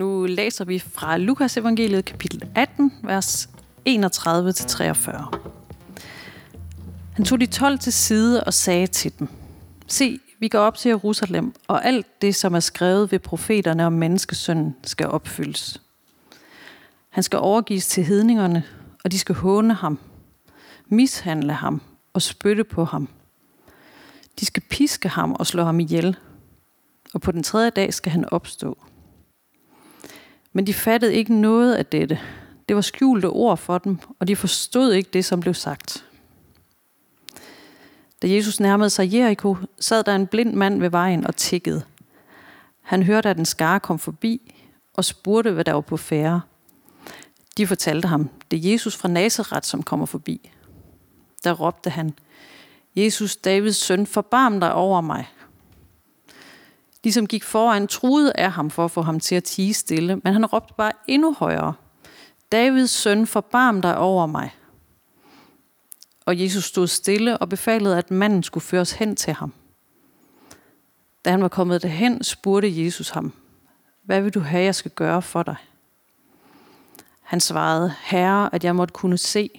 Nu læser vi fra Lukas evangeliet kapitel 18, vers 31-43. Han tog de 12 til side og sagde til dem, Se, vi går op til Jerusalem, og alt det, som er skrevet ved profeterne om menneskesønnen, skal opfyldes. Han skal overgives til hedningerne, og de skal håne ham, mishandle ham og spytte på ham. De skal piske ham og slå ham ihjel, og på den tredje dag skal han opstå. Men de fattede ikke noget af dette. Det var skjulte ord for dem, og de forstod ikke det, som blev sagt. Da Jesus nærmede sig Jericho, sad der en blind mand ved vejen og tikkede. Han hørte, at en skare kom forbi og spurgte, hvad der var på færre. De fortalte ham, det er Jesus fra Nazareth, som kommer forbi. Der råbte han, Jesus, Davids søn, forbarm dig over mig ligesom gik foran, truede af ham for at få ham til at tige stille, men han råbte bare endnu højere. Davids søn, forbarm dig over mig. Og Jesus stod stille og befalede, at manden skulle føres hen til ham. Da han var kommet derhen, spurgte Jesus ham, hvad vil du have, jeg skal gøre for dig? Han svarede, Herre, at jeg måtte kunne se.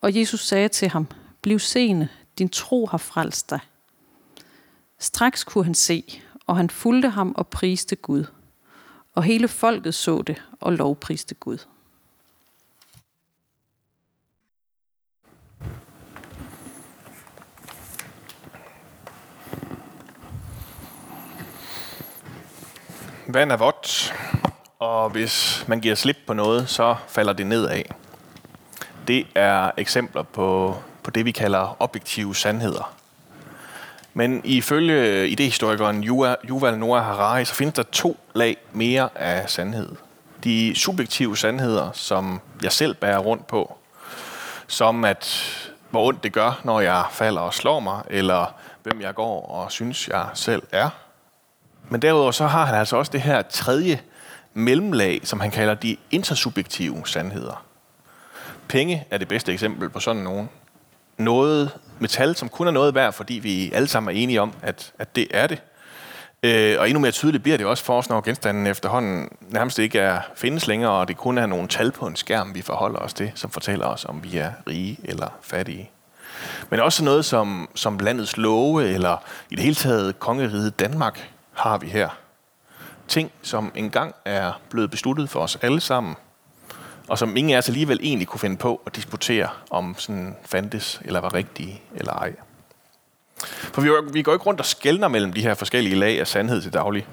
Og Jesus sagde til ham, Bliv seende, din tro har frelst dig. Straks kunne han se, og han fulgte ham og priste Gud. Og hele folket så det og lovpriste Gud. Vand er vådt, og hvis man giver slip på noget, så falder det nedad. Det er eksempler på, på det, vi kalder objektive sandheder. Men ifølge idehistorikeren Yuval Noah Harari, så findes der to lag mere af sandhed. De subjektive sandheder, som jeg selv bærer rundt på, som at hvor ondt det gør, når jeg falder og slår mig, eller hvem jeg går og synes, jeg selv er. Men derudover så har han altså også det her tredje mellemlag, som han kalder de intersubjektive sandheder. Penge er det bedste eksempel på sådan nogen. Noget metal, som kun er noget værd, fordi vi alle sammen er enige om, at, at det er det. Øh, og endnu mere tydeligt bliver det også for os, når genstanden efterhånden nærmest ikke er, findes længere, og det kun er nogle tal på en skærm, vi forholder os til, som fortæller os, om vi er rige eller fattige. Men også noget som, som landets love, eller i det hele taget kongeriget Danmark, har vi her. Ting, som engang er blevet besluttet for os alle sammen, og som ingen af os alligevel egentlig kunne finde på at diskutere, om sådan fandtes eller var rigtige eller ej. For vi, vi går ikke rundt og skældner mellem de her forskellige lag af sandhed til daglig.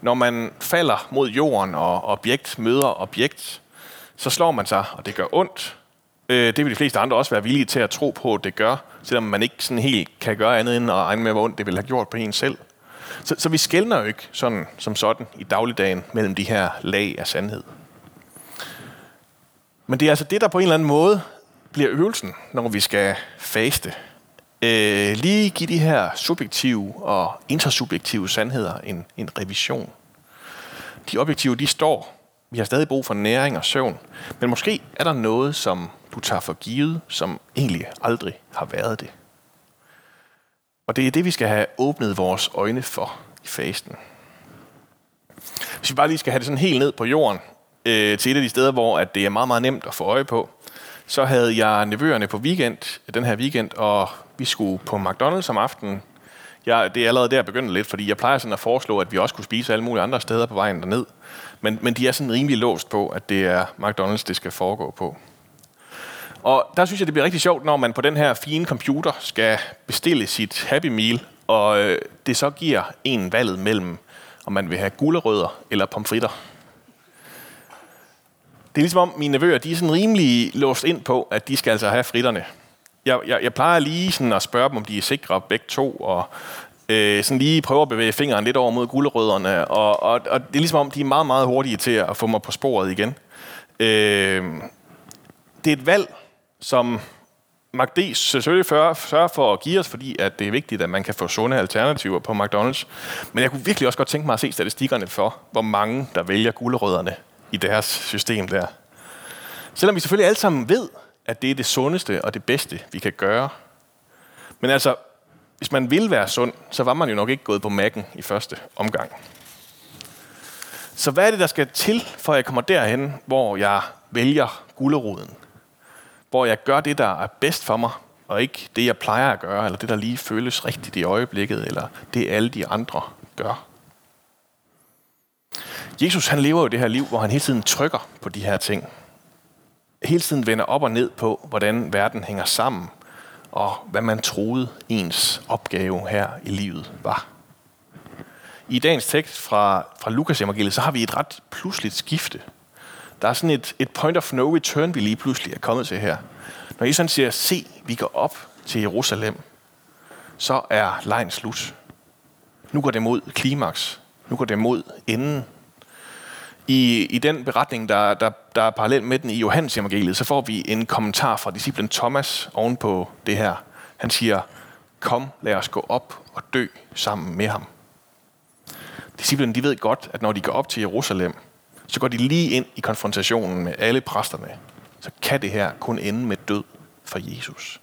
Når man falder mod jorden, og objekt møder objekt, så slår man sig, og det gør ondt. Øh, det vil de fleste andre også være villige til at tro på, at det gør, selvom man ikke sådan helt kan gøre andet end at regne med, hvor ondt det vil have gjort på en selv. Så, så vi skældner jo ikke sådan, som sådan i dagligdagen mellem de her lag af sandhed. Men det er altså det, der på en eller anden måde bliver øvelsen, når vi skal faste. Øh, lige give de her subjektive og intersubjektive sandheder en, en revision. De objektive, de står. Vi har stadig brug for næring og søvn. Men måske er der noget, som du tager for givet, som egentlig aldrig har været det. Og det er det, vi skal have åbnet vores øjne for i fasten. Hvis vi bare lige skal have det sådan helt ned på jorden, øh, til et af de steder, hvor at det er meget, meget nemt at få øje på, så havde jeg nevøerne på weekend, den her weekend, og vi skulle på McDonald's om aftenen. Jeg, det er allerede der begyndt lidt, fordi jeg plejer sådan at foreslå, at vi også kunne spise alle mulige andre steder på vejen derned. Men, men de er sådan rimelig låst på, at det er McDonald's, det skal foregå på. Og der synes jeg, det bliver rigtig sjovt, når man på den her fine computer skal bestille sit Happy Meal, og øh, det så giver en valget mellem, om man vil have gulerødder eller pomfritter. Det er ligesom om mine nevøer, de er sådan rimelig låst ind på, at de skal altså have fritterne. Jeg, jeg, jeg plejer lige sådan at spørge dem, om de er sikre begge to, og øh, sådan lige prøve at bevæge fingeren lidt over mod gulerødderne, og, og, og det er ligesom om, de er meget, meget hurtige til at få mig på sporet igen. Øh, det er et valg, som MACD selvfølgelig sørger for at give os, fordi at det er vigtigt, at man kan få sunde alternativer på McDonald's. Men jeg kunne virkelig også godt tænke mig at se statistikkerne for, hvor mange, der vælger gulerødderne i deres system der. Selvom vi selvfølgelig alle sammen ved, at det er det sundeste og det bedste, vi kan gøre. Men altså, hvis man vil være sund, så var man jo nok ikke gået på mækken i første omgang. Så hvad er det, der skal til, for at jeg kommer derhen, hvor jeg vælger gulderoden? Hvor jeg gør det, der er bedst for mig, og ikke det, jeg plejer at gøre, eller det, der lige føles rigtigt i øjeblikket, eller det, alle de andre gør. Jesus han lever jo det her liv, hvor han hele tiden trykker på de her ting. Hele tiden vender op og ned på, hvordan verden hænger sammen, og hvad man troede ens opgave her i livet var. I dagens tekst fra, fra Lukas evangeliet, så har vi et ret pludseligt skifte. Der er sådan et, et point of no return, vi lige pludselig er kommet til her. Når Jesus siger, se, vi går op til Jerusalem, så er lejen slut. Nu går det mod klimaks. Nu går det mod enden. I, I den beretning, der, der, der er parallel med den i Johannes evangeliet, så får vi en kommentar fra disciplen Thomas oven på det her. Han siger, kom, lad os gå op og dø sammen med ham. Disciplerne de ved godt, at når de går op til Jerusalem, så går de lige ind i konfrontationen med alle præsterne. Så kan det her kun ende med død for Jesus.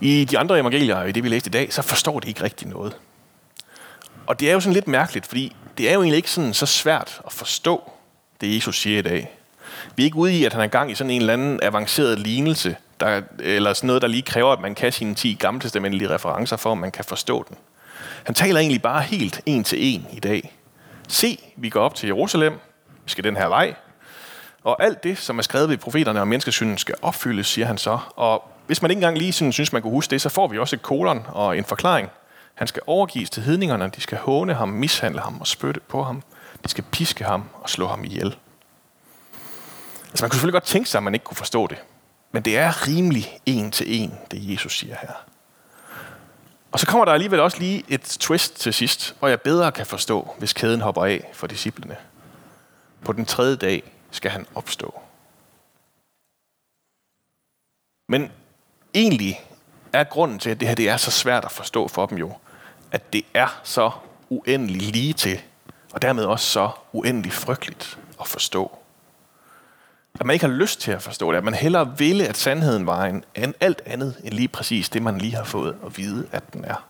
I de andre evangelier, i det vi læste i dag, så forstår de ikke rigtig noget. Og det er jo sådan lidt mærkeligt, fordi det er jo egentlig ikke sådan så svært at forstå, det Jesus siger i dag. Vi er ikke ude i, at han er gang i sådan en eller anden avanceret lignelse, der, eller sådan noget, der lige kræver, at man kan sine 10 gammeltestamentlige referencer for, at man kan forstå den. Han taler egentlig bare helt en til en i dag. Se, vi går op til Jerusalem, vi skal den her vej, og alt det, som er skrevet ved profeterne om menneskesynden, skal opfyldes, siger han så. Og hvis man ikke engang lige sådan, synes, man kunne huske det, så får vi også et kolon og en forklaring. Han skal overgives til hedningerne, de skal håne ham, mishandle ham og spytte på ham. De skal piske ham og slå ham ihjel. Altså man kunne selvfølgelig godt tænke sig, at man ikke kunne forstå det. Men det er rimelig en til en, det Jesus siger her. Og så kommer der alligevel også lige et twist til sidst, hvor jeg bedre kan forstå, hvis kæden hopper af for disciplene. På den tredje dag skal han opstå. Men egentlig er grunden til, at det her det er så svært at forstå for dem jo, at det er så uendelig lige til, og dermed også så uendelig frygteligt at forstå. At man ikke har lyst til at forstå det, at man hellere ville, at sandheden var en, en alt andet end lige præcis det, man lige har fået at vide, at den er.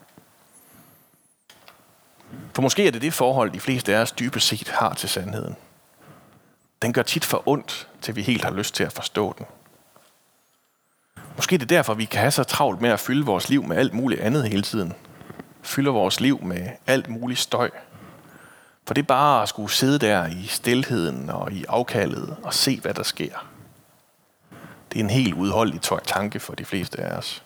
For måske er det det forhold, de fleste af os dybest set har til sandheden. Den gør tit for ondt, til vi helt har lyst til at forstå den. Måske er det derfor, vi kan have så travlt med at fylde vores liv med alt muligt andet hele tiden. Fylder vores liv med alt muligt støj. For det er bare at skulle sidde der i stilheden og i afkaldet og se, hvad der sker. Det er en helt udholdelig tanke for de fleste af os.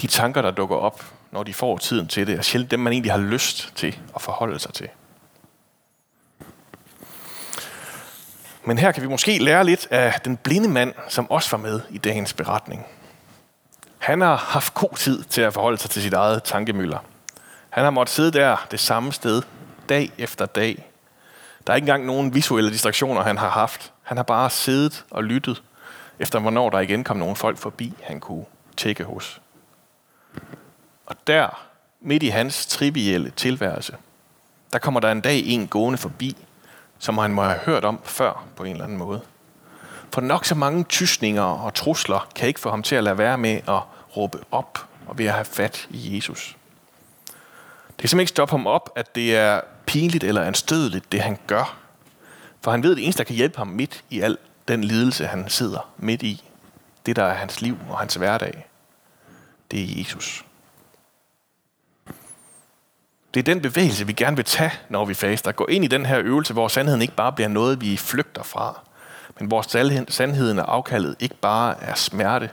De tanker, der dukker op, når de får tiden til det, er sjældent dem, man egentlig har lyst til at forholde sig til. Men her kan vi måske lære lidt af den blinde mand, som også var med i dagens beretning. Han har haft god tid til at forholde sig til sit eget tankemøller. Han har måttet sidde der det samme sted, dag efter dag. Der er ikke engang nogen visuelle distraktioner, han har haft. Han har bare siddet og lyttet, efter hvornår der igen kom nogle folk forbi, han kunne tjekke hos. Og der, midt i hans trivielle tilværelse, der kommer der en dag en gående forbi, som han må have hørt om før på en eller anden måde. For nok så mange tysninger og trusler kan ikke få ham til at lade være med at råbe op og ved at have fat i Jesus. Det kan simpelthen ikke stoppe ham op, at det er pinligt eller anstødeligt, det han gør. For han ved, at det eneste, der kan hjælpe ham midt i al den lidelse, han sidder midt i, det der er hans liv og hans hverdag, det er Jesus. Det er den bevægelse, vi gerne vil tage, når vi faster. Gå ind i den her øvelse, hvor sandheden ikke bare bliver noget, vi flygter fra, men hvor sandheden og afkaldet ikke bare er smerte,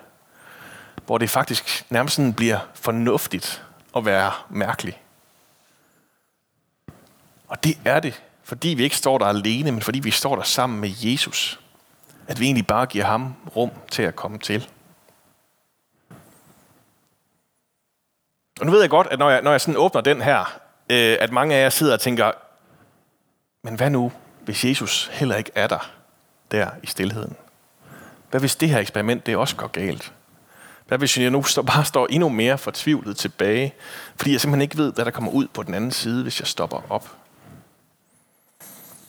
hvor det faktisk nærmest sådan bliver fornuftigt at være mærkelig. Og det er det, fordi vi ikke står der alene, men fordi vi står der sammen med Jesus. At vi egentlig bare giver ham rum til at komme til. Og nu ved jeg godt, at når jeg, når jeg sådan åbner den her, øh, at mange af jer sidder og tænker, men hvad nu, hvis Jesus heller ikke er der, der i stillheden? Hvad hvis det her eksperiment, det også går galt? Hvad hvis jeg nu står, bare står endnu mere fortvivlet tilbage, fordi jeg simpelthen ikke ved, hvad der kommer ud på den anden side, hvis jeg stopper op?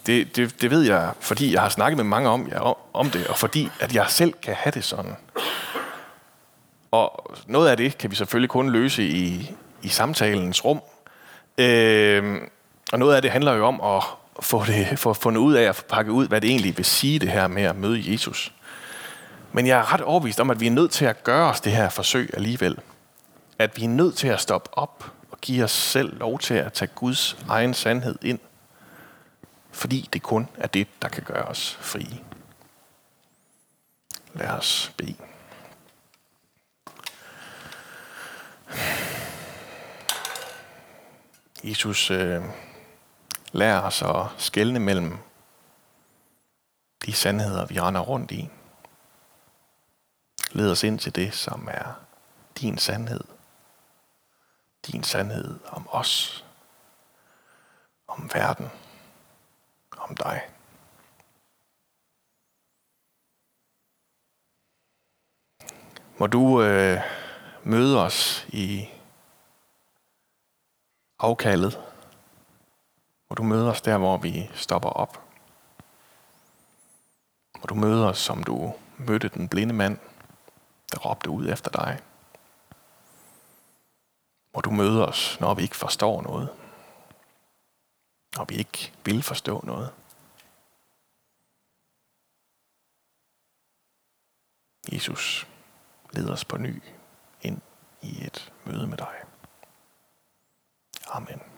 Det, det, det ved jeg, fordi jeg har snakket med mange om, ja, om det, og fordi at jeg selv kan have det sådan. Og noget af det kan vi selvfølgelig kun løse i, i samtalens rum, Øh, Og noget af det handler jo om at få, det, få fundet ud af at få pakket ud, hvad det egentlig vil sige det her med at møde Jesus. Men jeg er ret overbevist om, at vi er nødt til at gøre os det her forsøg alligevel. At vi er nødt til at stoppe op og give os selv lov til at tage Guds egen sandhed ind. Fordi det kun er det, der kan gøre os frie. Lad os bede. Jesus, øh, lærer os at skelne mellem de sandheder, vi render rundt i. Led os ind til det, som er din sandhed. Din sandhed om os, om verden, om dig. Må du øh, møde os i afkaldet. Må du møde os der, hvor vi stopper op. Må du møde os, som du mødte den blinde mand, der råbte ud efter dig. Må du møde os, når vi ikke forstår noget. Når vi ikke vil forstå noget. Jesus, led os på ny ind i et møde med dig. Amen.